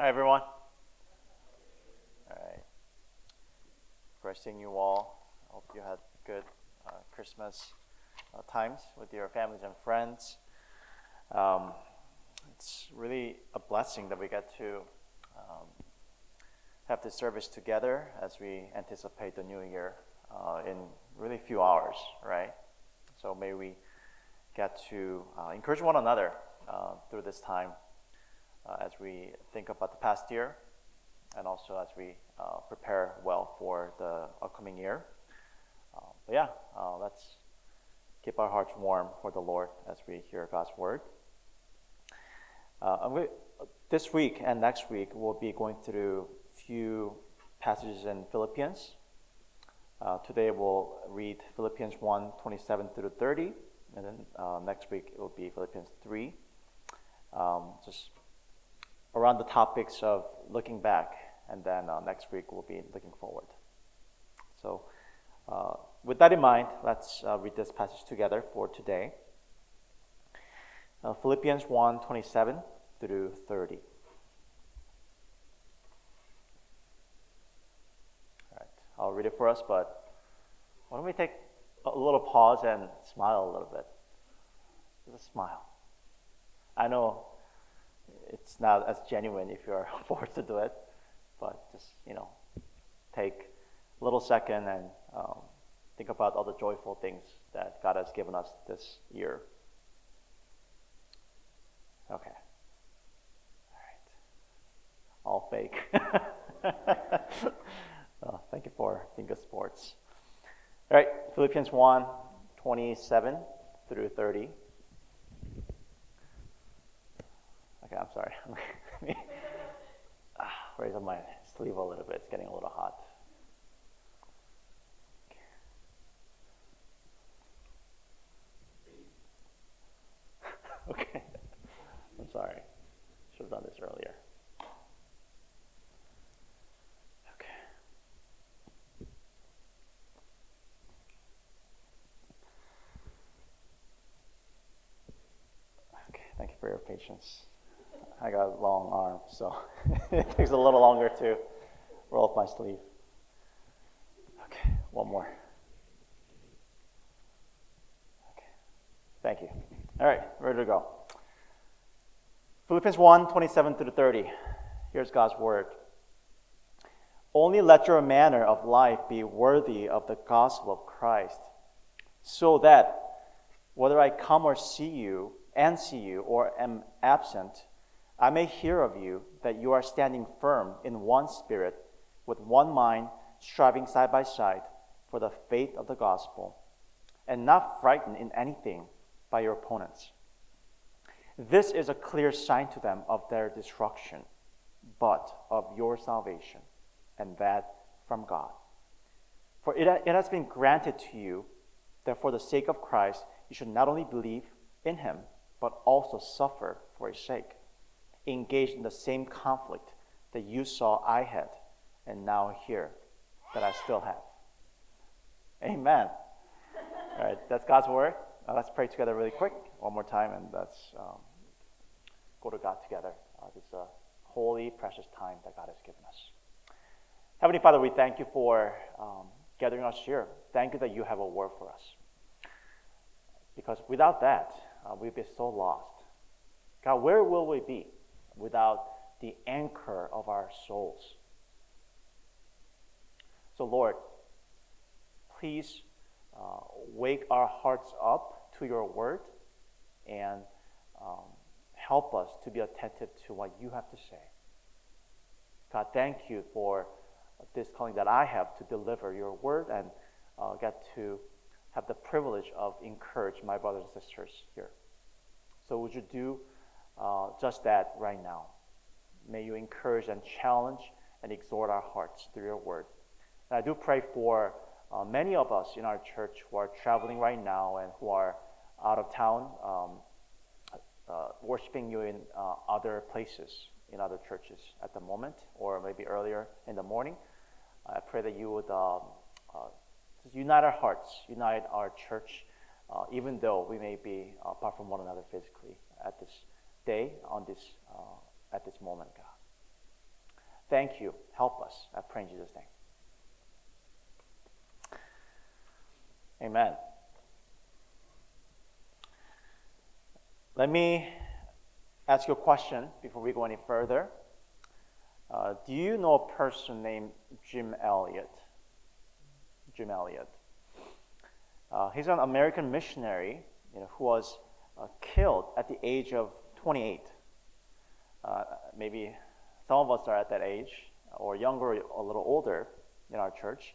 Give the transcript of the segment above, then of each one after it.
Hi, everyone. All right. First seeing you all. I hope you had good uh, Christmas uh, times with your families and friends. Um, it's really a blessing that we get to um, have this service together as we anticipate the new year uh, in really few hours, right? So may we get to uh, encourage one another uh, through this time as we think about the past year and also as we uh, prepare well for the upcoming year. Uh, but yeah, uh, let's keep our hearts warm for the Lord as we hear God's word. Uh, this week and next week, we'll be going through a few passages in Philippians. Uh, today we'll read Philippians 1 27 through 30, and then uh, next week it will be Philippians 3. Um, just around the topics of looking back, and then uh, next week we'll be looking forward. So, uh, with that in mind, let's uh, read this passage together for today. Uh, Philippians 1 27 through 30. All right, I'll read it for us, but why don't we take a little pause and smile a little bit? Just a smile. I know it's not as genuine if you're forced to do it, but just, you know, take a little second and um, think about all the joyful things that God has given us this year. Okay. All right. All fake. oh, thank you for being good sports. All right, Philippians 1 27 through 30. Okay, I'm sorry. ah, raise up my sleeve a little bit. It's getting a little hot. okay. I'm sorry. Should have done this earlier. Okay. Okay, thank you for your patience. I got a long arms, so it takes a little longer to roll up my sleeve. Okay, one more. Okay, thank you. All right, ready to go. Philippians 1 27 through 30. Here's God's word. Only let your manner of life be worthy of the gospel of Christ, so that whether I come or see you, and see you, or am absent, I may hear of you that you are standing firm in one spirit, with one mind, striving side by side for the faith of the gospel, and not frightened in anything by your opponents. This is a clear sign to them of their destruction, but of your salvation, and that from God. For it, it has been granted to you that for the sake of Christ you should not only believe in him, but also suffer for his sake engaged in the same conflict that you saw I had and now here that I still have. Amen. All right, that's God's word. Now let's pray together really quick, one more time, and let's um, go to God together. Uh, this holy, precious time that God has given us. Heavenly Father, we thank you for um, gathering us here. Thank you that you have a word for us. Because without that, uh, we'd be so lost. God, where will we be without the anchor of our souls? So, Lord, please uh, wake our hearts up to your word and um, help us to be attentive to what you have to say. God, thank you for this calling that I have to deliver your word and uh, get to have the privilege of encourage my brothers and sisters here. So would you do uh, just that right now? May you encourage and challenge and exhort our hearts through your word. And I do pray for uh, many of us in our church who are traveling right now and who are out of town, um, uh, worshiping you in uh, other places, in other churches at the moment, or maybe earlier in the morning. I pray that you would um, uh, unite our hearts, unite our church, uh, even though we may be apart from one another physically at this day, on this, uh, at this moment, God. Thank you. Help us. I pray in Jesus' name. Amen. Let me ask you a question before we go any further. Uh, do you know a person named Jim Elliot? Jim Elliot. Uh, he's an American missionary you know, who was uh, killed at the age of 28. Uh, maybe some of us are at that age, or younger, or a little older in our church.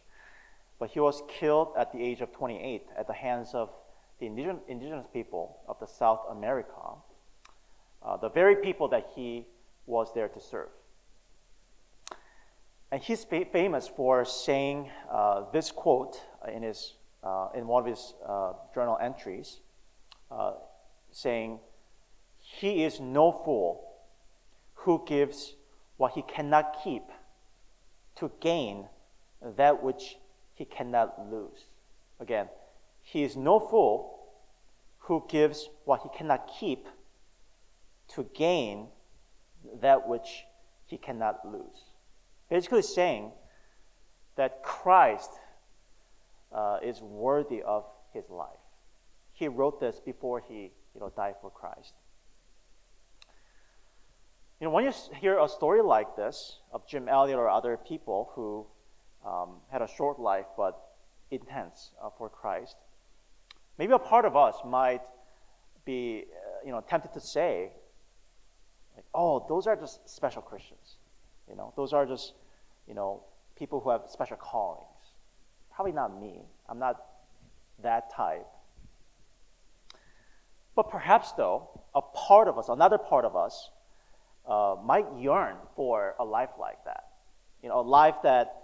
But he was killed at the age of 28 at the hands of the indigenous, indigenous people of the South America, uh, the very people that he was there to serve. And he's famous for saying uh, this quote in, his, uh, in one of his uh, journal entries, uh, saying, He is no fool who gives what he cannot keep to gain that which he cannot lose. Again, he is no fool who gives what he cannot keep to gain that which he cannot lose. Basically, saying that Christ uh, is worthy of his life. He wrote this before he you know, died for Christ. You know, when you hear a story like this of Jim Elliot or other people who um, had a short life but intense uh, for Christ, maybe a part of us might be, uh, you know, tempted to say, like, "Oh, those are just special Christians." You know, those are just, you know, people who have special callings. Probably not me. I'm not that type. But perhaps, though, a part of us, another part of us, uh, might yearn for a life like that. You know, a life that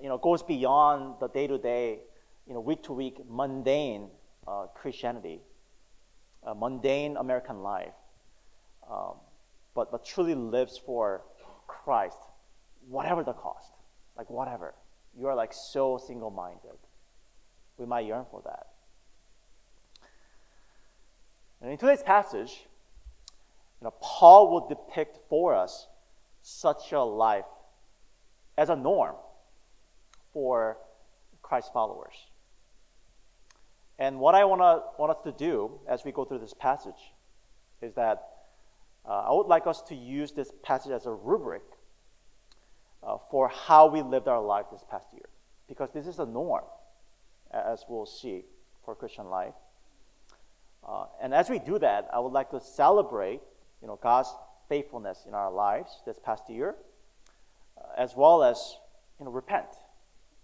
you know goes beyond the day-to-day, you know, week-to-week mundane uh, Christianity, a mundane American life, um, but but truly lives for Christ, whatever the cost, like whatever. You are like so single-minded. We might yearn for that. And in today's passage, you know, Paul will depict for us such a life as a norm for Christ followers. And what I want want us to do as we go through this passage is that uh, I would like us to use this passage as a rubric uh, for how we lived our life this past year. Because this is a norm, as we'll see, for Christian life. Uh, and as we do that, I would like to celebrate you know, God's faithfulness in our lives this past year, uh, as well as you know, repent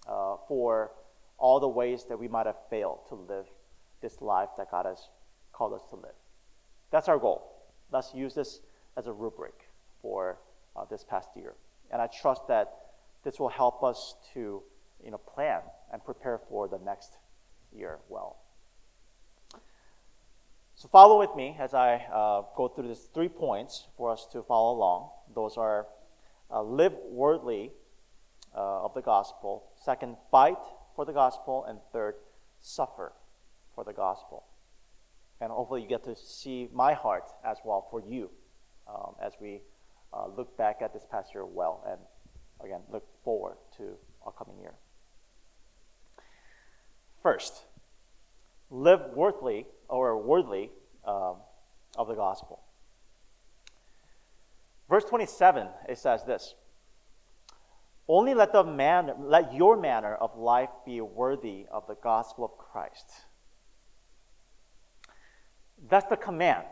uh, for all the ways that we might have failed to live this life that God has called us to live. That's our goal. Let's use this as a rubric for uh, this past year. And I trust that this will help us to you know, plan and prepare for the next year well. So follow with me as I uh, go through these three points for us to follow along. Those are uh, live worthily uh, of the gospel. Second, fight for the gospel. And third, suffer for the gospel. And hopefully you get to see my heart as well for you um, as we uh, look back at this past year well and again look forward to our coming year. First, live worthily or worthy um, of the gospel. Verse 27, it says this Only let, the man, let your manner of life be worthy of the gospel of Christ. That's the command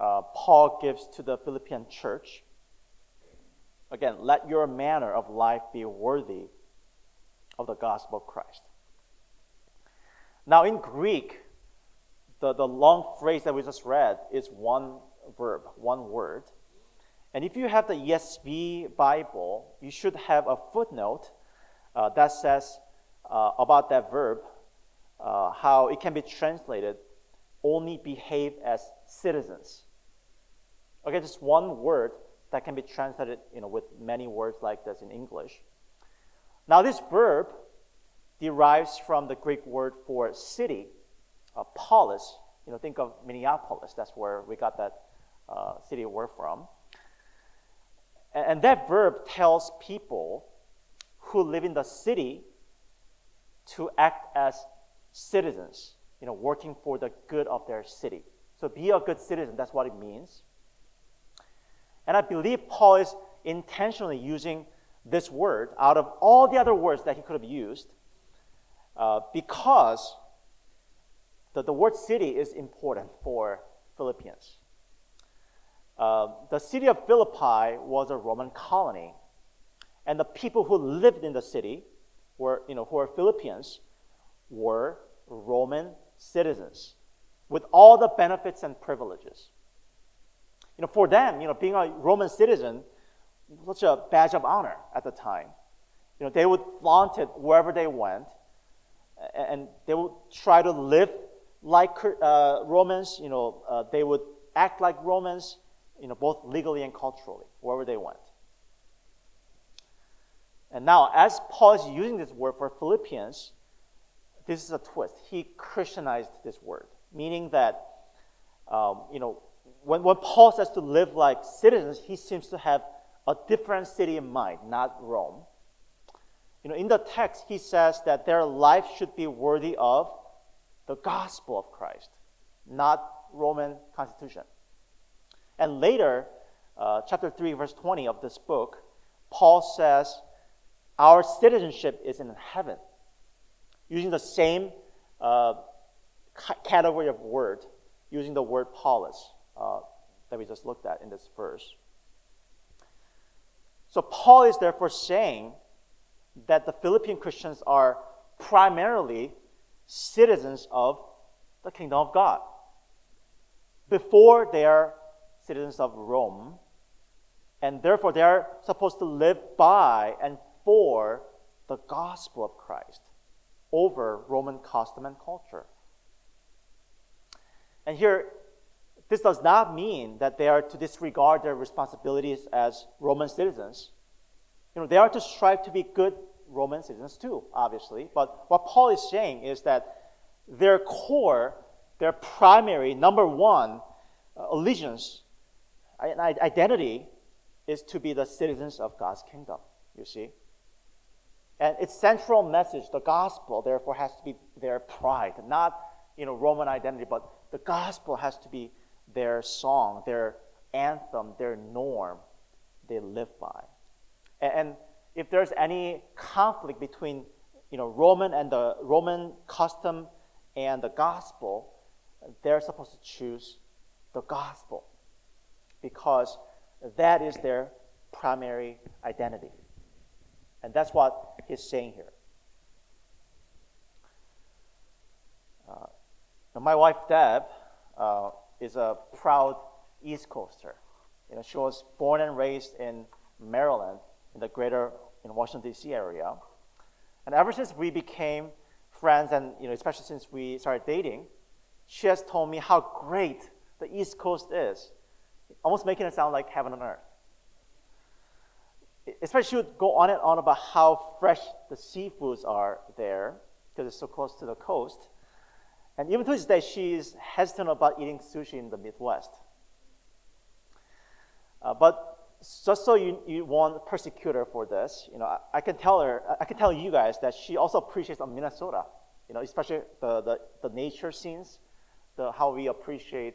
uh, Paul gives to the Philippian church. Again, let your manner of life be worthy of the gospel of Christ. Now, in Greek, the, the long phrase that we just read is one verb, one word. And if you have the ESV Bible, you should have a footnote uh, that says uh, about that verb uh, how it can be translated only behave as citizens. Okay, just one word that can be translated you know, with many words like this in English. Now, this verb derives from the Greek word for city, uh, polis. You know, think of Minneapolis. That's where we got that uh, city word from. And that verb tells people who live in the city to act as citizens, you know, working for the good of their city. So be a good citizen, that's what it means. And I believe Paul is intentionally using this word out of all the other words that he could have used uh, because the, the word city is important for Philippians. Uh, the city of Philippi was a Roman colony, and the people who lived in the city were, you know, who were Philippians, were Roman citizens with all the benefits and privileges. You know, for them, you know, being a Roman citizen was such a badge of honor at the time. You know, they would flaunt it wherever they went, and they would try to live like uh, Romans. You know, uh, they would act like Romans. You know, both legally and culturally, wherever they went. And now, as Paul is using this word for Philippians, this is a twist. He Christianized this word, meaning that, um, you know, when, when Paul says to live like citizens, he seems to have a different city in mind, not Rome. You know, in the text, he says that their life should be worthy of the gospel of Christ, not Roman constitution. And later, uh, chapter 3, verse 20 of this book, Paul says, Our citizenship is in heaven, using the same uh, category of word, using the word polis uh, that we just looked at in this verse. So Paul is therefore saying that the Philippian Christians are primarily citizens of the kingdom of God before they are citizens of Rome, and therefore they are supposed to live by and for the gospel of Christ over Roman custom and culture. And here, this does not mean that they are to disregard their responsibilities as Roman citizens. You know, they are to strive to be good Roman citizens too, obviously. But what Paul is saying is that their core, their primary, number one uh, allegiance, and identity, is to be the citizens of God's kingdom, you see. And its central message, the gospel, therefore, has to be their pride, not you know Roman identity, but the gospel has to be their song, their anthem, their norm they live by. And if there's any conflict between you know, Roman and the Roman custom and the gospel, they're supposed to choose the gospel because that is their primary identity. And that's what he's saying here. Uh, my wife Deb uh, is a proud East Coaster. You know, she was born and raised in Maryland, in the greater in Washington D.C. area, and ever since we became friends, and you know, especially since we started dating, she has told me how great the East Coast is, almost making it sound like heaven on earth. Especially, she would go on and on about how fresh the seafoods are there because it's so close to the coast. And even to this day, she's hesitant about eating sushi in the Midwest. Uh, but just so you, you won't persecute her for this, you know, I, I, can tell her, I can tell you guys that she also appreciates Minnesota, you know, especially the, the, the nature scenes, the, how we appreciate,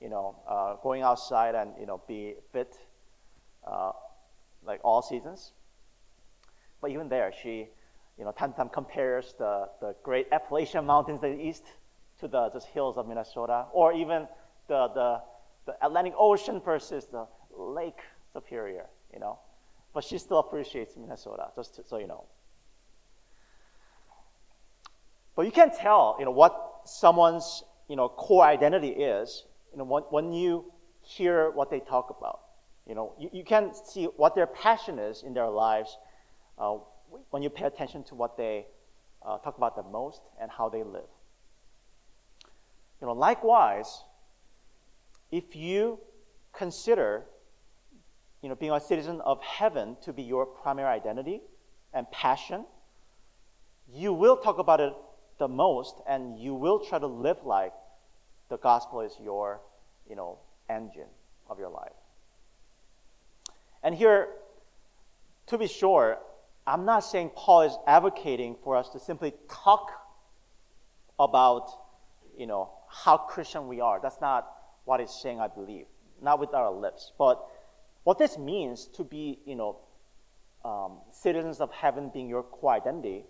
you know, uh, going outside and, you know, be fit, uh, like all seasons. But even there, she, you know, time time compares the, the great Appalachian Mountains in the east to the just hills of Minnesota, or even the, the, the Atlantic Ocean versus the Lake Superior, you know. But she still appreciates Minnesota, just to, so you know. But you can tell, you know, what someone's, you know, core identity is, you know, when, when you hear what they talk about. You know, you, you can see what their passion is in their lives uh, when you pay attention to what they uh, talk about the most and how they live. You know, likewise, if you consider you know, being a citizen of heaven to be your primary identity and passion, you will talk about it the most and you will try to live like the gospel is your, you know, engine of your life. And here, to be sure, I'm not saying Paul is advocating for us to simply talk about, you know, how Christian we are. That's not what he's saying, I believe. Not with our lips. But what this means to be, you know, um, citizens of heaven being your core identity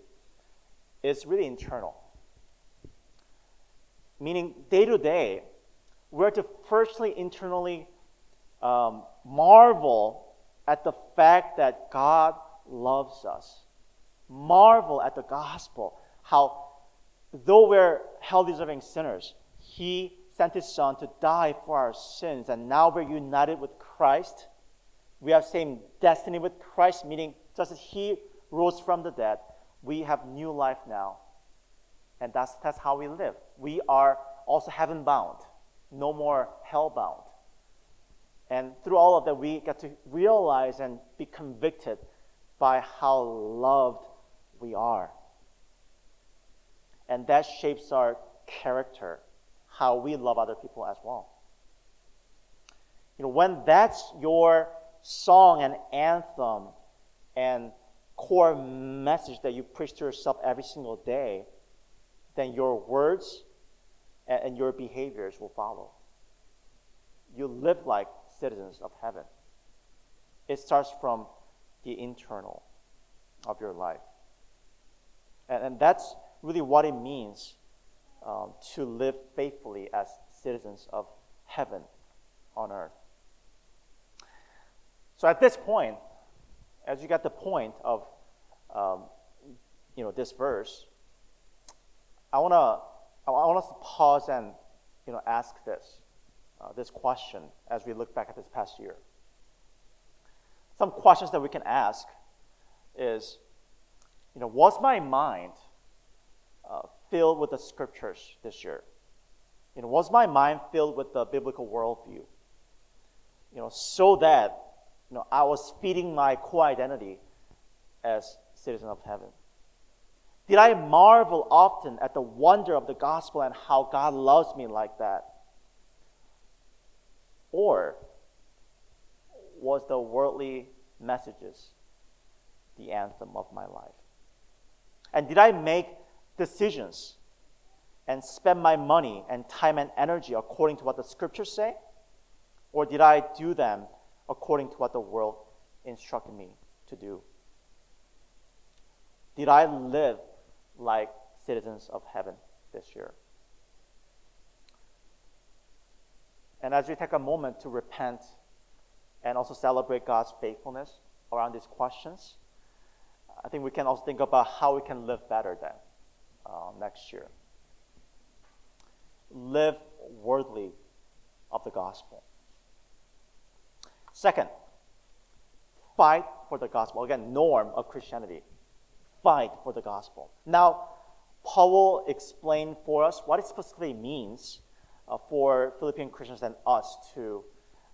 is really internal. Meaning, day to day, we're to firstly internally um, marvel at the fact that God loves us. Marvel at the gospel, how though we're hell deserving sinners, He sent His Son to die for our sins, and now we're united with Christ. We have same destiny with Christ, meaning just as He rose from the dead, we have new life now. And that's, that's how we live. We are also heaven bound, no more hell bound. And through all of that, we get to realize and be convicted by how loved we are. And that shapes our character, how we love other people as well. You know, when that's your song and anthem and core message that you preach to yourself every single day, then your words and your behaviors will follow. You live like citizens of heaven. It starts from the internal of your life. And, and that's really what it means um, to live faithfully as citizens of heaven on earth. So at this point, as you get the point of um, you know this verse, I want to I want us to pause and you know ask this uh, this question as we look back at this past year. Some questions that we can ask is, you know, was my mind uh, filled with the scriptures this year? You know, was my mind filled with the biblical worldview? You know, so that you know I was feeding my core identity as citizen of heaven. Did I marvel often at the wonder of the gospel and how God loves me like that? Or was the worldly messages the anthem of my life? And did I make decisions and spend my money and time and energy according to what the scriptures say? Or did I do them according to what the world instructed me to do? Did I live like citizens of heaven this year? And as we take a moment to repent and also celebrate God's faithfulness around these questions, I think we can also think about how we can live better then uh, next year. Live worthily of the gospel. Second, fight for the gospel. Again, norm of Christianity. Fight for the gospel. Now, Paul will explain for us what it specifically means uh, for Philippian Christians and us to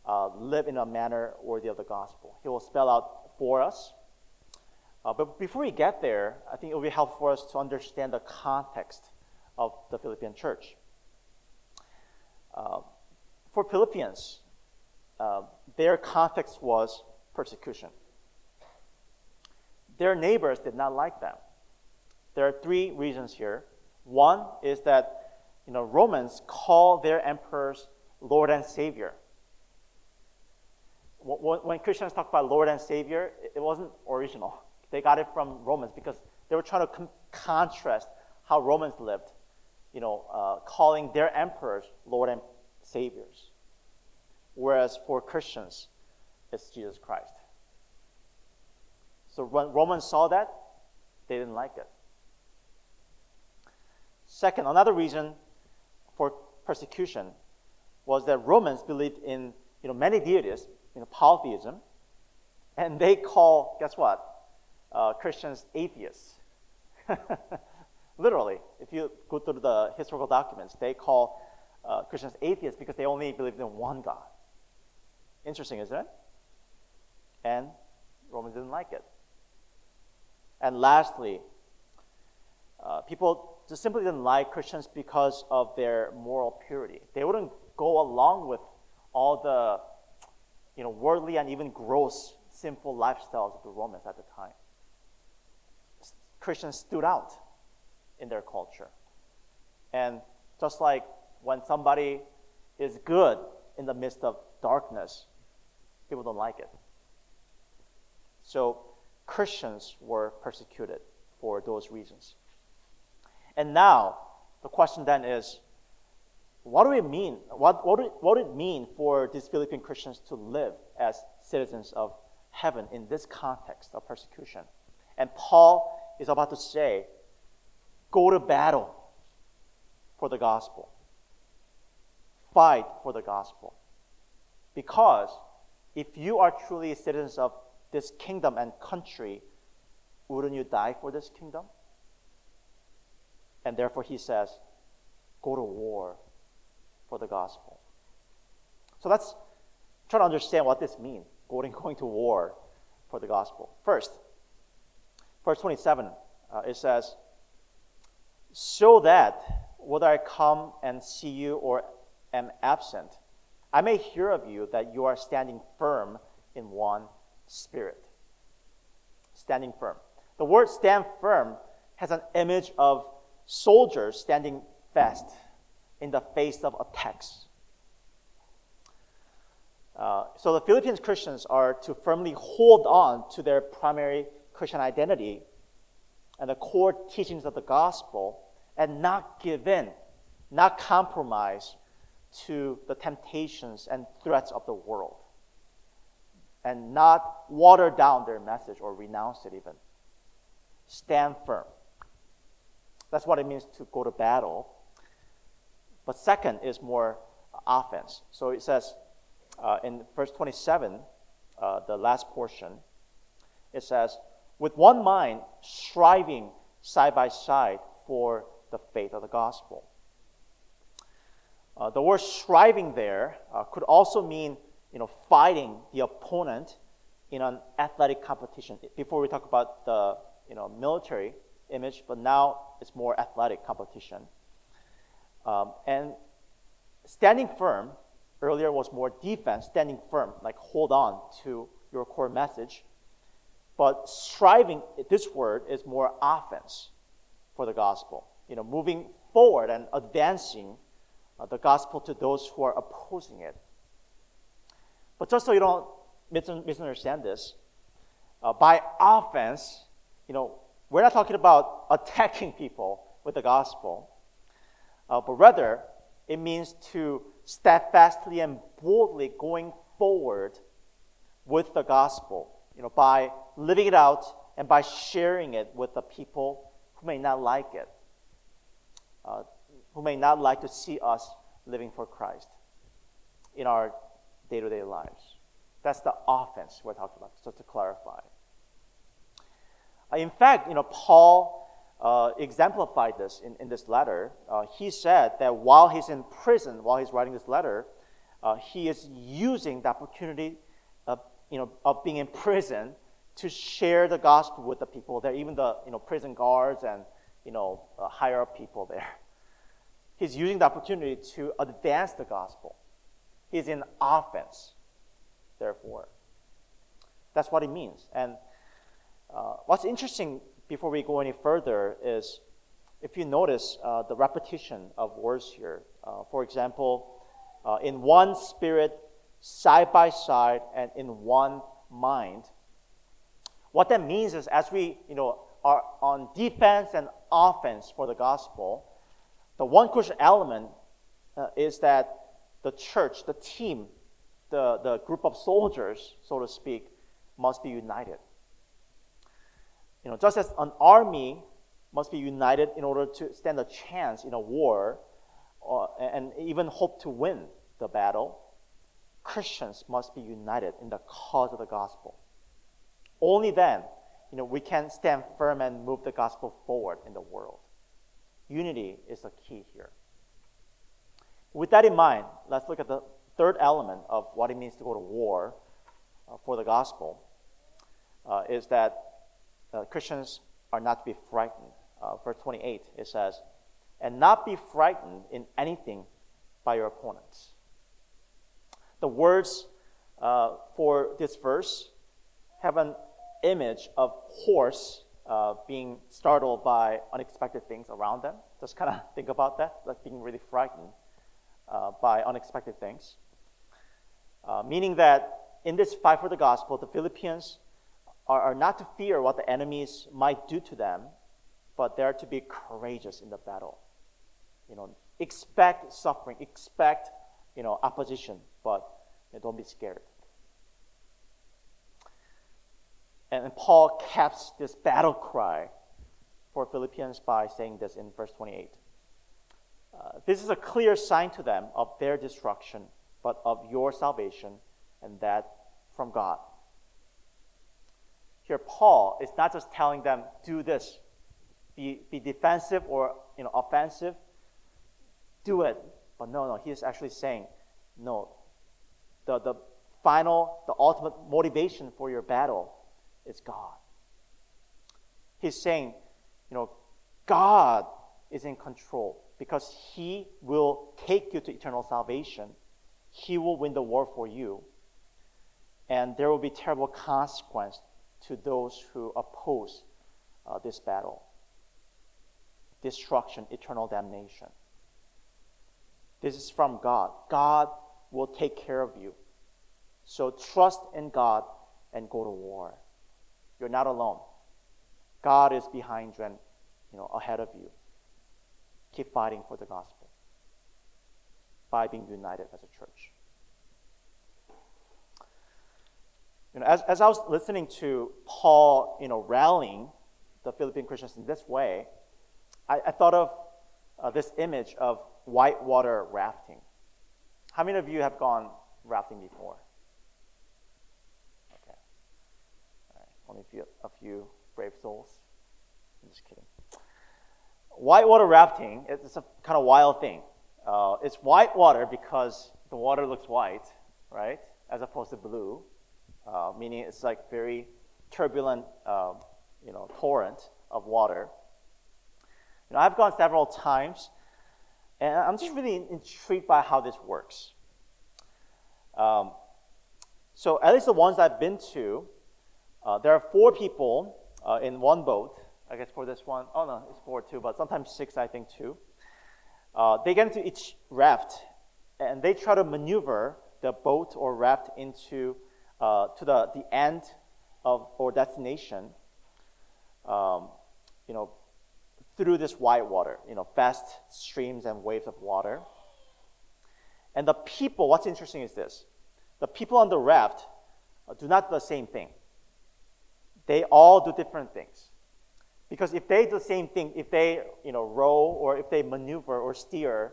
uh, live in a manner worthy of the gospel. He will spell out for us. Uh, but before we get there, I think it will be helpful for us to understand the context of the Philippian church. Uh, for Philippians, uh, their context was persecution. Their neighbors did not like them. There are three reasons here. One is that you know, Romans call their emperors Lord and Savior. When Christians talk about Lord and Savior, it wasn't original. They got it from Romans because they were trying to contrast how Romans lived, you know, uh, calling their emperors Lord and Saviors. Whereas for Christians, it's Jesus Christ. So when Romans saw that, they didn't like it. Second, another reason for persecution was that Romans believed in you know, many deities, you know, polytheism, and they call, guess what? Uh, Christians atheists. Literally, if you go through the historical documents, they call uh, Christians atheists because they only believe in one God. Interesting, isn't it? And Romans didn't like it. And lastly, uh, people just simply didn't like Christians because of their moral purity. They wouldn't go along with all the you know, worldly and even gross sinful lifestyles of the Romans at the time. Christians stood out in their culture. And just like when somebody is good in the midst of darkness, people don't like it. So Christians were persecuted for those reasons. And now, the question then is what do we mean? What, what, do, what do it mean for these Philippine Christians to live as citizens of heaven in this context of persecution? And Paul is about to say, go to battle for the gospel, fight for the gospel. Because if you are truly citizens of this kingdom and country, wouldn't you die for this kingdom? And therefore, he says, go to war for the gospel. So let's try to understand what this means going, going to war for the gospel. First, verse 27, uh, it says, So that whether I come and see you or am absent, I may hear of you that you are standing firm in one spirit. Standing firm. The word stand firm has an image of soldiers standing fast in the face of attacks. Uh, so the Philippines Christians are to firmly hold on to their primary Christian identity and the core teachings of the gospel and not give in, not compromise to the temptations and threats of the world, and not water down their message or renounce it even. Stand firm. That's what it means to go to battle. But second is more offense. So it says uh, in verse 27, uh, the last portion, it says, with one mind, striving side by side for the faith of the gospel. Uh, the word striving there uh, could also mean, you know, fighting the opponent in an athletic competition. Before we talk about the, you know, military image, but now it's more athletic competition. Um, and standing firm earlier was more defense, standing firm, like hold on to your core message. But striving, this word is more offense for the gospel. You know, moving forward and advancing uh, the gospel to those who are opposing it. But just so you don't misunderstand this, uh, by offense, you know, we're not talking about attacking people with the gospel, uh, but rather it means to steadfastly and boldly going forward with the gospel, you know, by living it out and by sharing it with the people who may not like it, uh, who may not like to see us living for Christ in our day to day lives. That's the offense we're talking about, so to clarify. Uh, in fact, you know, Paul uh, exemplified this in, in this letter. Uh, he said that while he's in prison, while he's writing this letter, uh, he is using the opportunity of, you know, of being in prison to share the gospel with the people there, even the you know, prison guards and you know, uh, higher up people there. He's using the opportunity to advance the gospel. He's in offense, therefore. That's what it means. And uh, what's interesting before we go any further is if you notice uh, the repetition of words here. Uh, for example, uh, in one spirit, side by side, and in one mind. What that means is as we you know, are on defense and offense for the gospel, the one crucial element uh, is that the church, the team, the, the group of soldiers, so to speak, must be united. You know, just as an army must be united in order to stand a chance in a war uh, and even hope to win the battle, Christians must be united in the cause of the gospel. Only then, you know, we can stand firm and move the gospel forward in the world. Unity is the key here. With that in mind, let's look at the third element of what it means to go to war uh, for the gospel. Uh, is that uh, Christians are not to be frightened. Uh, verse 28, it says, and not be frightened in anything by your opponents. The words uh, for this verse have an image of horse uh, being startled by unexpected things around them. Just kind of think about that, like being really frightened uh, by unexpected things. Uh, meaning that in this fight for the gospel, the Philippians are, are not to fear what the enemies might do to them, but they're to be courageous in the battle. You know, expect suffering, expect you know opposition, but you know, don't be scared. And Paul caps this battle cry for Philippians by saying this in verse 28. Uh, this is a clear sign to them of their destruction, but of your salvation, and that from God. Here, Paul is not just telling them, do this, be, be defensive or you know, offensive, do it. But no, no, he is actually saying, no, the, the final, the ultimate motivation for your battle is God. He's saying, you know, God is in control because He will take you to eternal salvation. He will win the war for you. And there will be terrible consequence to those who oppose uh, this battle destruction, eternal damnation. This is from God. God will take care of you. So trust in God and go to war. You're not alone. God is behind you and you know, ahead of you. Keep fighting for the gospel by being united as a church. You know, as, as I was listening to Paul, you know, rallying the Philippine Christians in this way, I, I thought of uh, this image of whitewater rafting. How many of you have gone rafting before? Okay. All right. Only a few, a few brave souls. I'm just kidding. Whitewater rafting is a kind of wild thing. Uh, it's white water because the water looks white, right, as opposed to blue uh, meaning it's like very turbulent, uh, you know, torrent of water. You know, I've gone several times, and I'm just really intrigued by how this works. Um, so, at least the ones I've been to, uh, there are four people uh, in one boat. I guess for this one, oh no, it's four too, but sometimes six, I think, too. Uh, they get into each raft, and they try to maneuver the boat or raft into uh, to the, the end of or destination, um, you know, through this white water, you know, fast streams and waves of water. And the people, what's interesting is this the people on the raft uh, do not do the same thing. They all do different things. Because if they do the same thing, if they you know, row or if they maneuver or steer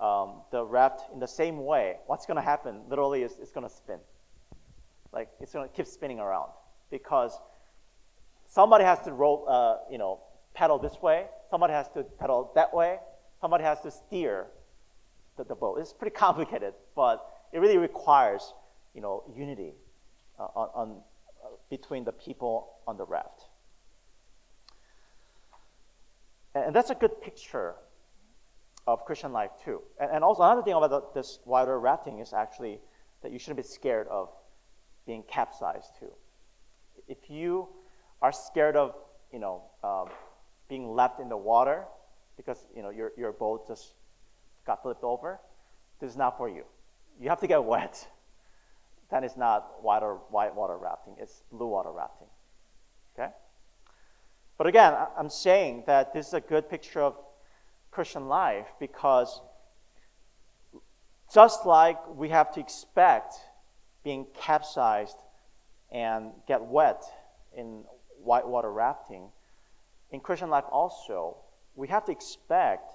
um, the raft in the same way, what's going to happen literally is it's going to spin like it's going to keep spinning around because somebody has to roll, uh, you know, pedal this way, somebody has to pedal that way, somebody has to steer the, the boat. It's pretty complicated, but it really requires, you know, unity uh, on, on between the people on the raft. And, that's a good picture of Christian life too. And, also another thing about this water rafting is actually that you shouldn't be scared of being capsized too. If you are scared of, you know, um, being left in the water because, you know, your, your boat just got flipped over, this is not for you. You have to get wet. That is not water, white water rafting. It's blue water rafting. Okay? But again, I'm saying that this is a good picture of Christian life because just like we have to expect being capsized and get wet in whitewater rafting, in Christian life also, we have to expect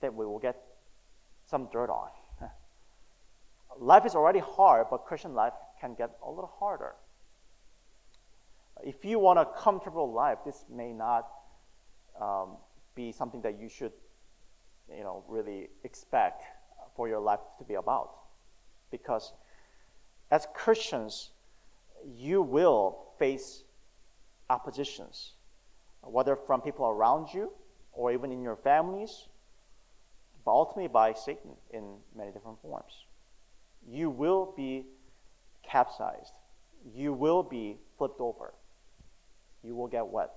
that we will get some dirt on. Life is already hard, but Christian life can get a little harder. If you want a comfortable life, this may not um, be something that you should, you know, really expect for your life to be about, because as Christians, you will face oppositions, whether from people around you or even in your families, but ultimately by Satan in many different forms. You will be capsized. You will be flipped over. You will get wet.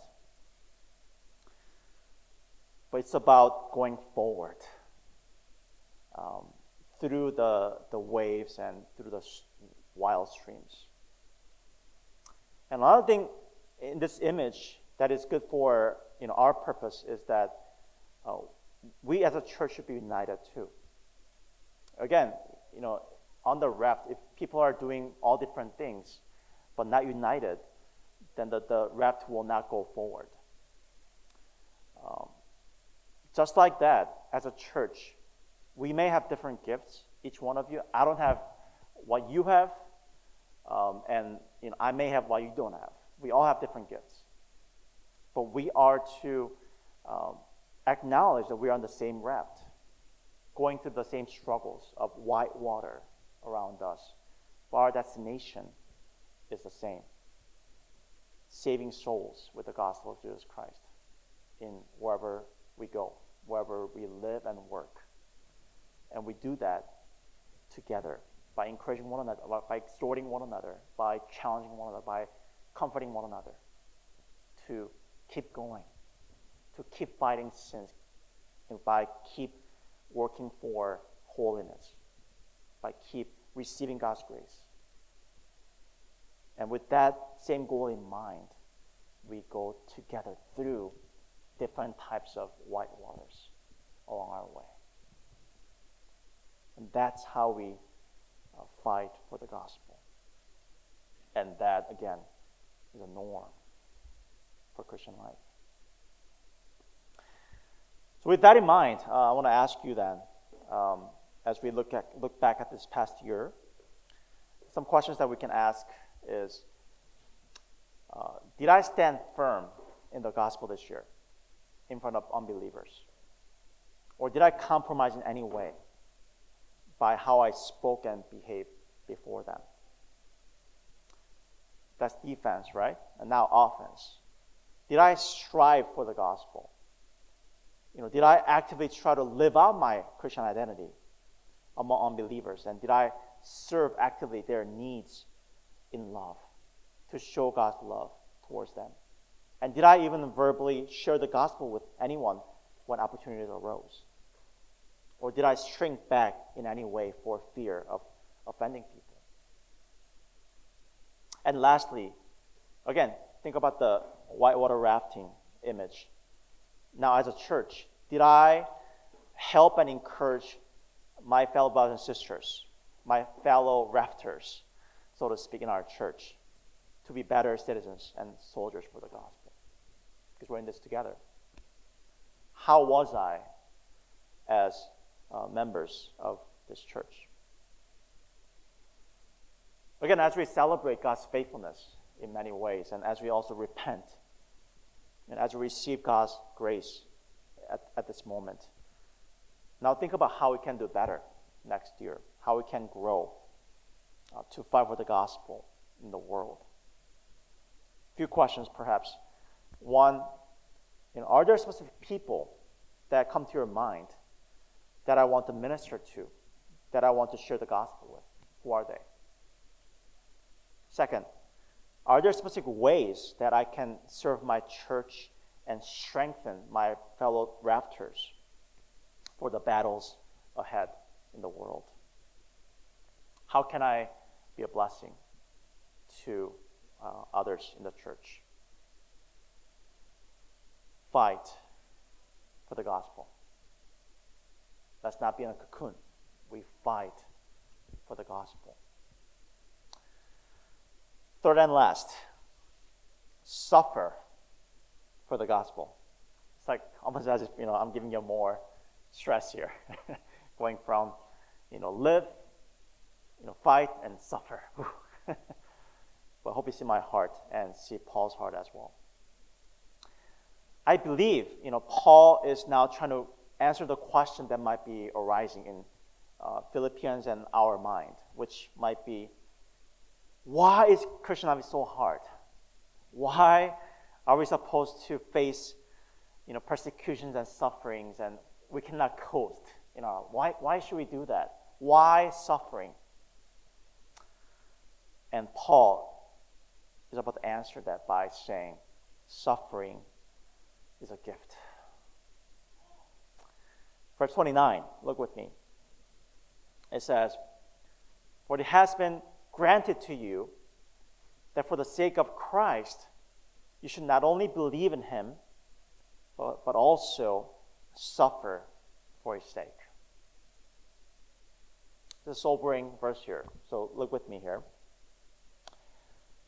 But it's about going forward um, through the, the waves and through the wild streams. And another thing in this image that is good for you know, our purpose is that uh, we as a church should be united too. Again, you know, on the raft, if people are doing all different things but not united, then the, the raft will not go forward. Um, just like that, as a church, we may have different gifts, each one of you. I don't have what you have, um, and you know, I may have what you don't have. We all have different gifts. But we are to um, acknowledge that we are on the same raft, going through the same struggles of white water around us. But our destination is the same saving souls with the gospel of Jesus Christ in wherever we go, wherever we live and work. And we do that together by encouraging one another, by exhorting one another, by challenging one another, by comforting one another to keep going, to keep fighting sins, and by keep working for holiness, by keep receiving God's grace. And with that same goal in mind, we go together through different types of white waters along our way. And that's how we uh, fight for the gospel. And that, again, is a norm for Christian life. So, with that in mind, uh, I want to ask you then, um, as we look, at, look back at this past year, some questions that we can ask is uh, Did I stand firm in the gospel this year in front of unbelievers? Or did I compromise in any way by how I spoke and behaved before them? That's defense, right? And now offense. Did I strive for the gospel? You know, did I actively try to live out my Christian identity among unbelievers? And did I serve actively their needs in love to show God's love towards them? And did I even verbally share the gospel with anyone when opportunities arose? Or did I shrink back in any way for fear of offending people? And lastly, again, think about the whitewater rafting image. Now, as a church, did I help and encourage my fellow brothers and sisters, my fellow rafters, so to speak, in our church, to be better citizens and soldiers for the gospel? Because we're in this together. How was I as uh, members of this church? Again, as we celebrate God's faithfulness in many ways, and as we also repent, and as we receive God's grace at, at this moment, now think about how we can do better next year, how we can grow uh, to fight for the gospel in the world. A few questions, perhaps. One, you know, are there specific people that come to your mind that I want to minister to, that I want to share the gospel with? Who are they? Second, are there specific ways that I can serve my church and strengthen my fellow rafters for the battles ahead in the world? How can I be a blessing to uh, others in the church? Fight for the gospel. Let's not be in a cocoon. We fight for the gospel. Third and last, suffer for the gospel. It's like almost as if you know I'm giving you more stress here, going from you know live, you know fight and suffer. but I hope you see my heart and see Paul's heart as well. I believe you know Paul is now trying to answer the question that might be arising in uh, Philippians and our mind, which might be why is Christian life so hard? Why are we supposed to face you know, persecutions and sufferings and we cannot coast? You know, why, why should we do that? Why suffering? And Paul is about to answer that by saying, suffering is a gift. Verse 29, look with me. It says, For it has been granted to you that for the sake of Christ, you should not only believe in him, but, but also suffer for his sake. It's a sobering verse here. So look with me here.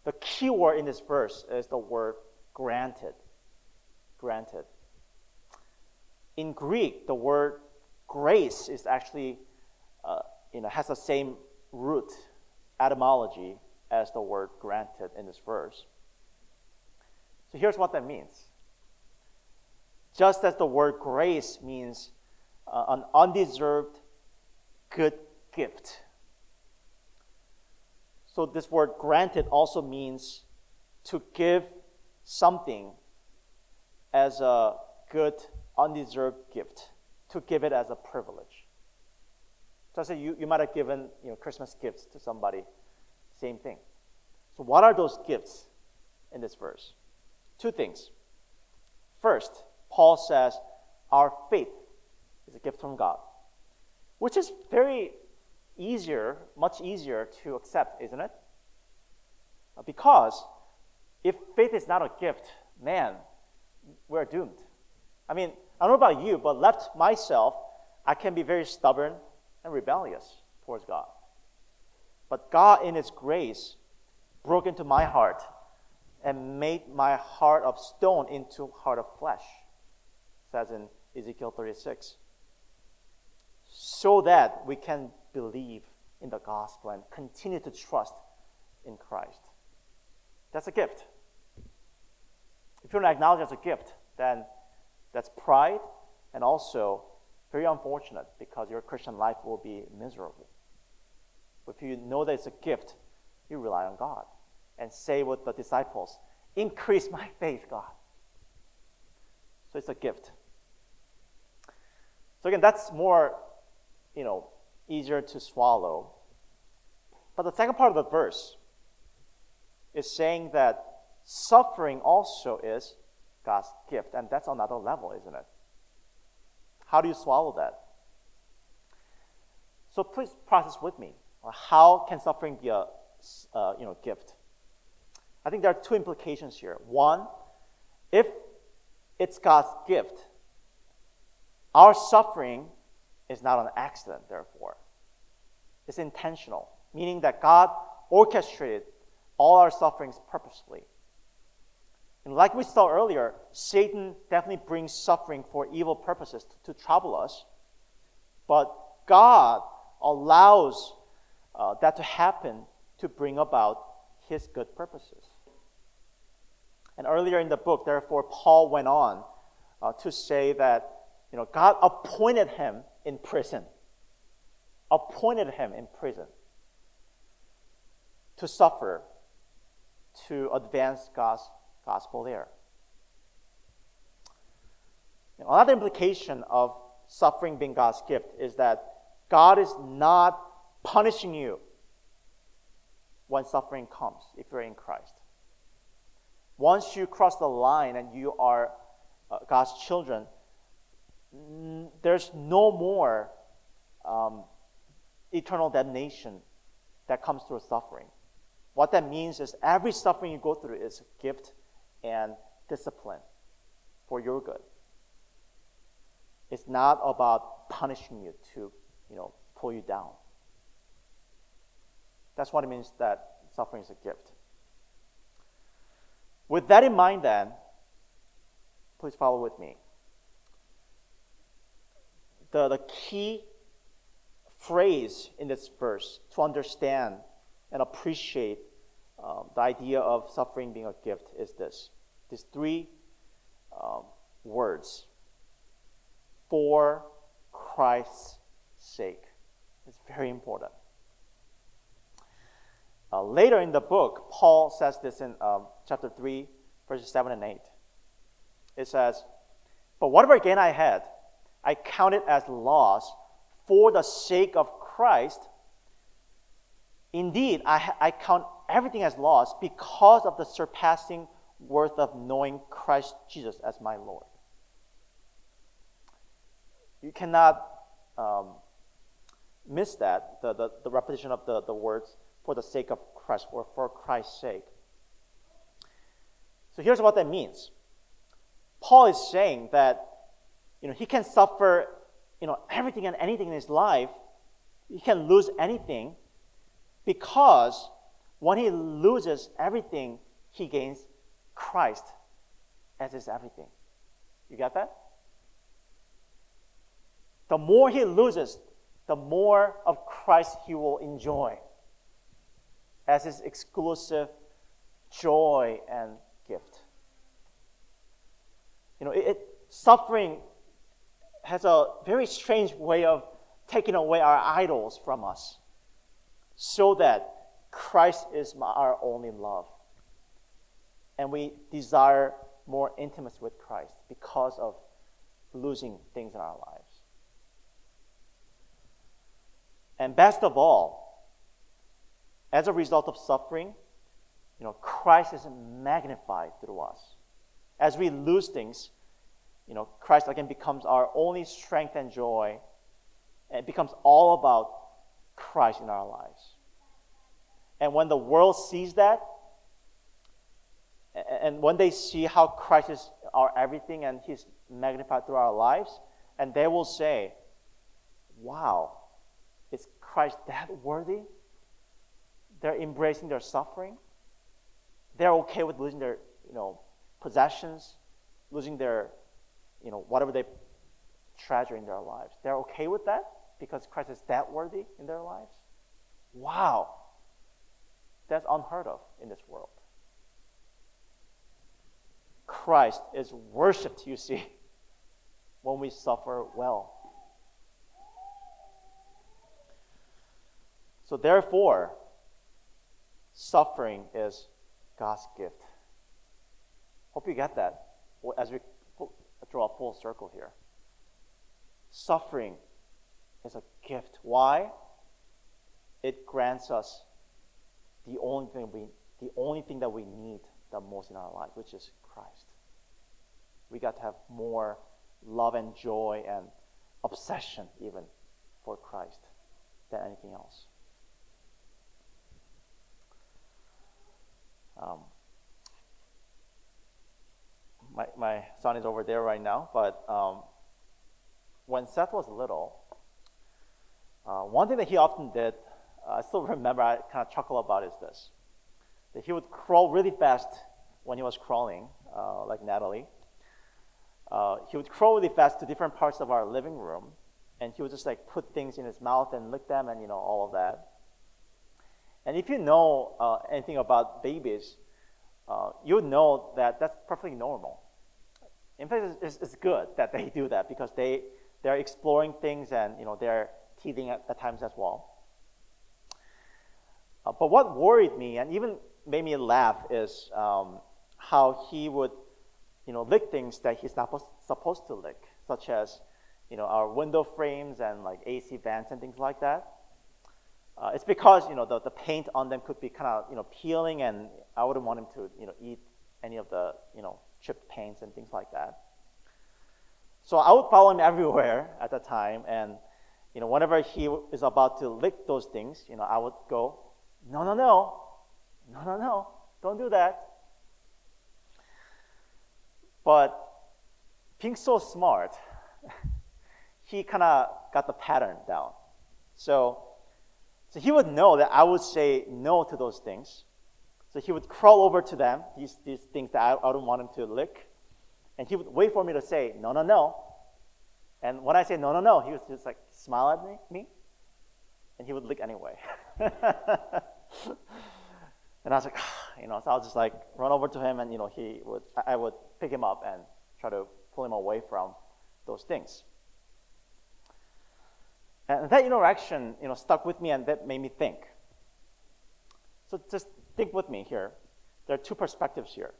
The key word in this verse is the word granted. Granted. In Greek, the word grace is actually, uh, you know, has the same root etymology as the word granted in this verse. So here's what that means. Just as the word grace means uh, an undeserved good gift. So this word granted also means to give something as a good, undeserved gift, to give it as a privilege. So I say you, you might have given you know, Christmas gifts to somebody, same thing. So what are those gifts in this verse? Two things. First, Paul says our faith is a gift from God, which is very easier, much easier to accept, isn't it? Because if faith is not a gift, man, we're doomed. I mean, I don't know about you, but left myself, I can be very stubborn and rebellious towards God. But God, in His grace, broke into my heart and made my heart of stone into heart of flesh, says in Ezekiel 36. So that we can believe in the gospel and continue to trust in Christ. That's a gift. If you don't acknowledge it as a gift, then that's pride and also very unfortunate because your Christian life will be miserable. But if you know that it's a gift, you rely on God and say with the disciples, Increase my faith, God. So it's a gift. So again, that's more, you know, easier to swallow. But the second part of the verse is saying that suffering also is God's gift, and that's another level, isn't it? How do you swallow that? So please process with me. How can suffering be a uh, you know, gift? I think there are two implications here. One, if it's God's gift, our suffering is not an accident, therefore. It's intentional, meaning that God orchestrated all our sufferings purposefully. And like we saw earlier, Satan definitely brings suffering for evil purposes to, to trouble us. But God allows uh, that to happen to bring about his good purposes. And earlier in the book, therefore, Paul went on uh, to say that you know, God appointed him in prison, appointed him in prison to suffer, to advance God's gospel there. Another implication of suffering being God's gift is that God is not punishing you when suffering comes if you're in Christ. Once you cross the line and you are uh, God's children, there's no more um, eternal damnation that comes through suffering. What that means is every suffering you go through is a gift and discipline for your good. It's not about punishing you to, you know, pull you down. That's what it means that suffering is a gift. With that in mind, then, please follow with me. The, the key phrase in this verse to understand and appreciate um, the idea of suffering being a gift is this these three um, words for Christ's sake. It's very important. Uh, later in the book, Paul says this in um, chapter 3, verses 7 and 8. It says, But whatever gain I had, I count it as loss for the sake of Christ. Indeed, I, I count everything as loss because of the surpassing worth of knowing Christ Jesus as my Lord. You cannot um, miss that, the, the, the repetition of the, the words for the sake of Christ or for Christ's sake. So here's what that means. Paul is saying that you know, he can suffer you know, everything and anything in his life. He can lose anything because when he loses everything, he gains Christ as his everything. You get that? The more he loses, the more of Christ he will enjoy as his exclusive joy and gift. You know, it, it, suffering has a very strange way of taking away our idols from us so that Christ is our only love. And we desire more intimacy with Christ because of losing things in our lives. And best of all, as a result of suffering, you know, Christ is magnified through us. As we lose things, you know, Christ again becomes our only strength and joy, it becomes all about Christ in our lives. And when the world sees that, and when they see how Christ is our everything and He's magnified through our lives, and they will say, Wow, is Christ that worthy? They're embracing their suffering. They're okay with losing their, you know, possessions, losing their, you know, whatever they treasure in their lives. They're okay with that because Christ is that worthy in their lives. Wow. That's unheard of in this world. Christ is worshiped, you see, when we suffer well. So, therefore, suffering is God's gift. Hope you get that as we draw a full circle here. Suffering is a gift. Why? It grants us the only thing we the only thing that we need the most in our life, which is Christ. We got to have more love and joy and obsession even for Christ than anything else. Um, my, my son is over there right now, but um, when Seth was little, uh, one thing that he often did uh, I still remember, I kind of chuckle about is this. That he would crawl really fast when he was crawling, uh, like Natalie. Uh, he would crawl really fast to different parts of our living room, and he would just like put things in his mouth and lick them, and you know all of that. And if you know uh, anything about babies, uh, you know that that's perfectly normal. In fact, it's, it's, good that they do that because they they're exploring things and you know they're teething at, at times as well. Uh, but what worried me and even made me laugh is um, how he would, you know, lick things that he's not supposed to lick, such as, you know, our window frames and like AC vents and things like that. Uh, it's because you know the, the paint on them could be kind of you know peeling, and I wouldn't want him to you know eat any of the you know chipped paints and things like that. So I would follow him everywhere at the time, and you know whenever he is about to lick those things, you know I would go no, no, no. No, no, no. Don't do that. But being so smart, he kind of got the pattern down. So, so he would know that I would say no to those things. So he would crawl over to them, these, these things that I, I don't want him to lick. And he would wait for me to say, no, no, no. And when I say no, no, no, he would just like smile at me, me and he would lick anyway. and I was like, you know, so I was just like run over to him, and you know, he would, I would pick him up and try to pull him away from those things. And that interaction, you know, stuck with me, and that made me think. So just think with me here. There are two perspectives here.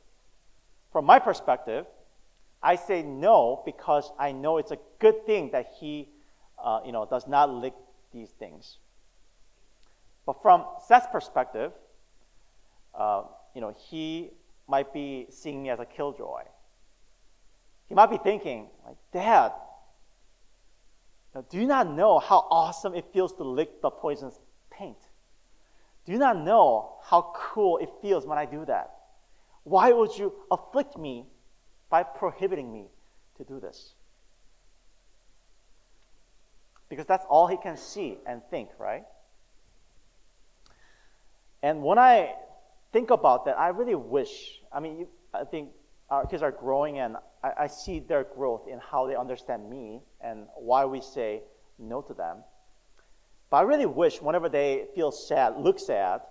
From my perspective, I say no because I know it's a good thing that he, uh, you know, does not lick these things. But from Seth's perspective, uh, you know, he might be seeing me as a killjoy. He might be thinking, like, Dad, do you not know how awesome it feels to lick the poisonous paint? Do you not know how cool it feels when I do that? Why would you afflict me by prohibiting me to do this? Because that's all he can see and think, right? And when I think about that, I really wish, I mean, I think our kids are growing and I, I see their growth in how they understand me and why we say no to them. But I really wish whenever they feel sad, look sad,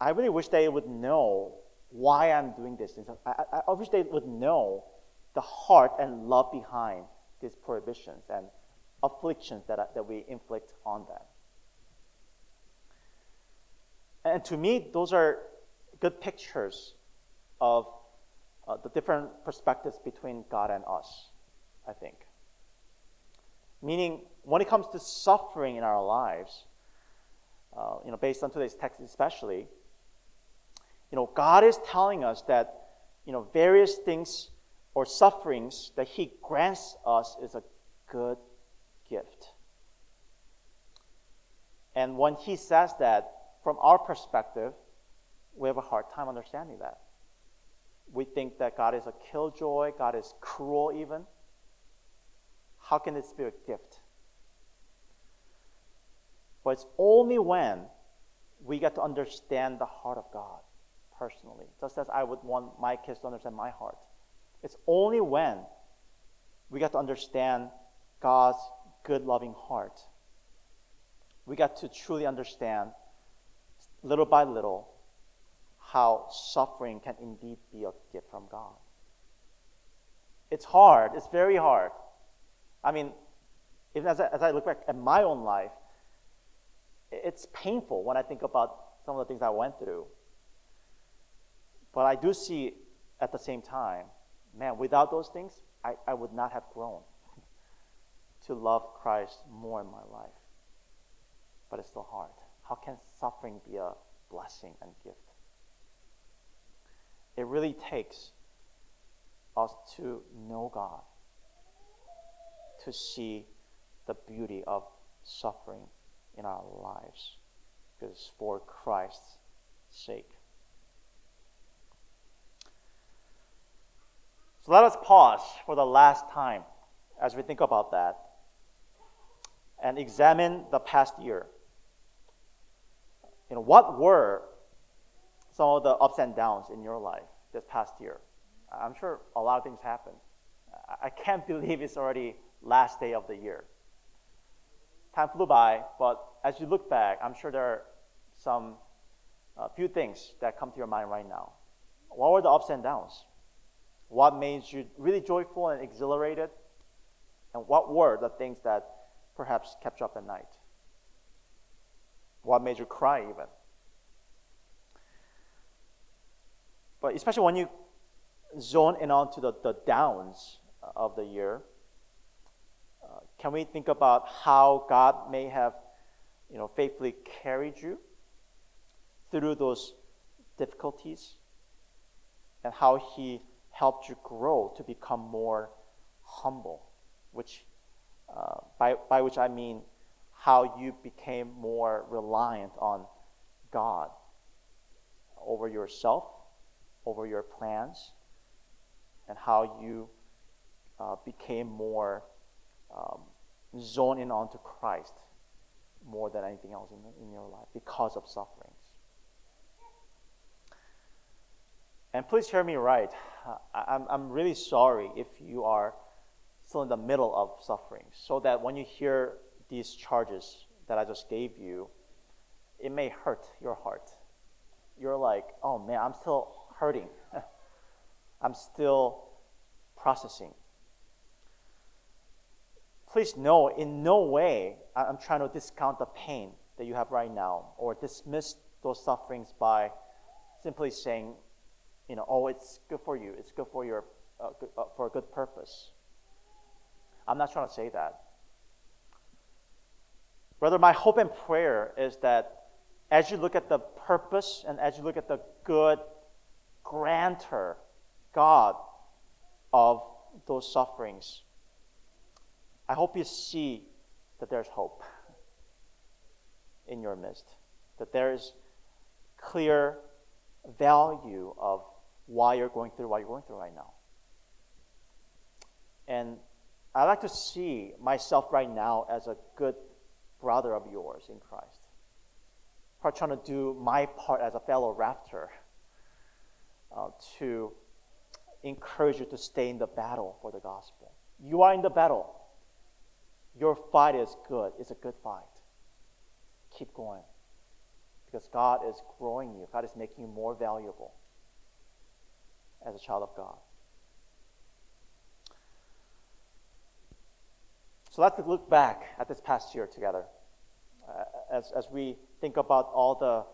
I really wish they would know why I'm doing this. I, I, I wish they would know the heart and love behind these prohibitions and afflictions that, that we inflict on them. And to me, those are good pictures of uh, the different perspectives between God and us, I think. Meaning, when it comes to suffering in our lives, uh, you know, based on today's text especially, you know, God is telling us that, you know, various things or sufferings that He grants us is a good gift. And when He says that, from our perspective, we have a hard time understanding that. We think that God is a killjoy, God is cruel, even. How can this be a gift? But it's only when we get to understand the heart of God personally, just as I would want my kids to understand my heart. It's only when we get to understand God's good, loving heart. We get to truly understand, little by little, how suffering can indeed be a gift from God. It's hard, it's very hard. I mean, even as I, as I look back at my own life, it's painful when I think about some of the things I went through. But I do see at the same time, man, without those things, I, I would not have grown to love Christ more in my life. But it's still hard. How can suffering be a blessing and gift? It really takes us to know God, to see the beauty of suffering in our lives, because for Christ's sake. So let us pause for the last time as we think about that and examine the past year. You know, what were some of the ups and downs in your life this past year. I'm sure a lot of things happened. I can't believe it's already last day of the year. Time flew by, but as you look back, I'm sure there are some uh, few things that come to your mind right now. What were the ups and downs? What made you really joyful and exhilarated? And what were the things that perhaps kept you up at night? What made you cry even? But especially when you zone in onto the, the downs of the year, uh, can we think about how God may have, you know, faithfully carried you through those difficulties and how He helped you grow to become more humble, which, uh, by, by which I mean how you became more reliant on God over yourself over your plans and how you uh, became more um, zoned in onto Christ more than anything else in, in your life because of sufferings. And please hear me right. I'm, I'm really sorry if you are still in the middle of suffering, so that when you hear these charges that I just gave you, it may hurt your heart. You're like, oh man, I'm still hurting. I'm still processing. Please know, in no way I'm trying to discount the pain that you have right now or dismiss those sufferings by simply saying, you know, oh, it's good for you. It's good for your uh, good, uh, for a good purpose. I'm not trying to say that. Rather, my hope and prayer is that as you look at the purpose and as you look at the good grantor, God of those sufferings, I hope you see that there's hope in your midst, that there is clear value of why you're going through what you're going through right now. And I like to see myself right now as a good brother of yours in Christ. I'm trying to do my part as a fellow rafter uh, to encourage you to stay in the battle for the gospel. You are in the battle. Your fight is good. It's a good fight. Keep going. Because God is growing you, God is making you more valuable as a child of God. So let's look back at this past year together uh, as, as we think about all the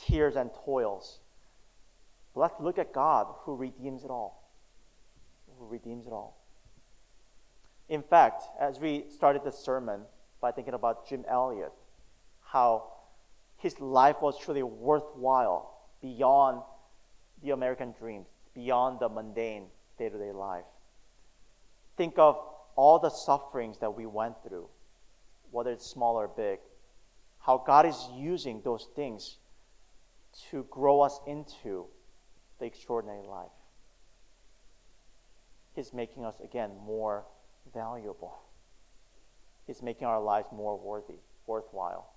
tears and toils. Let's look at God who redeems it all. Who redeems it all. In fact, as we started this sermon by thinking about Jim Elliot, how his life was truly worthwhile beyond the American dream, beyond the mundane day to day life. Think of all the sufferings that we went through, whether it's small or big, how God is using those things to grow us into the extraordinary life. He's making us, again, more valuable. He's making our lives more worthy, worthwhile.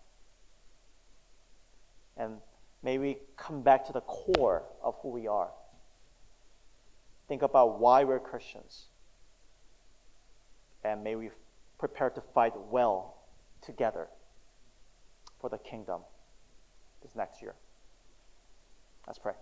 And may we come back to the core of who we are. Think about why we're Christians. And may we prepare to fight well together for the kingdom this next year. Let's pray.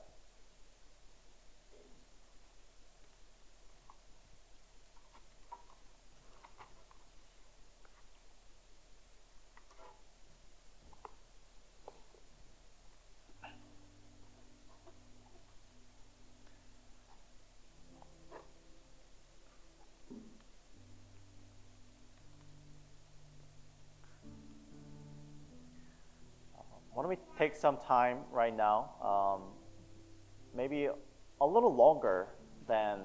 Some time right now, um, maybe a little longer than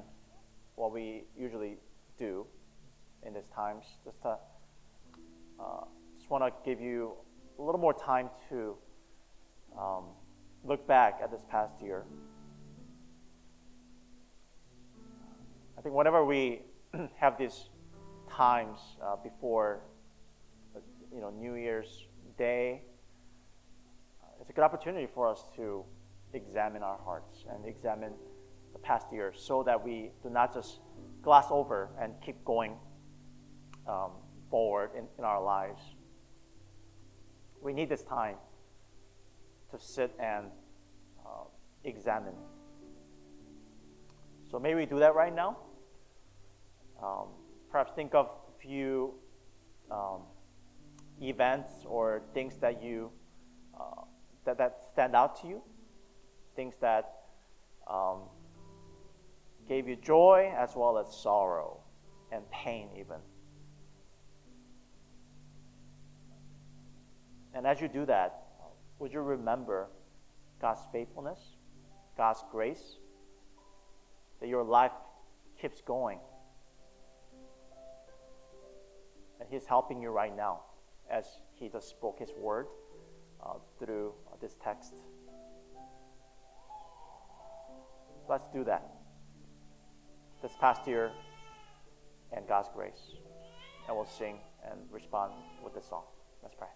what we usually do in these times, just to uh, just want to give you a little more time to um, look back at this past year. I think whenever we have these times uh, before, uh, you know, New Year's Day it's a good opportunity for us to examine our hearts and examine the past year so that we do not just gloss over and keep going um, forward in, in our lives. We need this time to sit and uh, examine. So maybe we do that right now. Um, perhaps think of a few um, events or things that you that, that stand out to you, things that um, gave you joy as well as sorrow and pain, even. And as you do that, would you remember God's faithfulness, God's grace, that your life keeps going? And He's helping you right now as He just spoke His word uh, through this text. Let's do that this past year and God's grace. And we'll sing and respond with this song. Let's pray.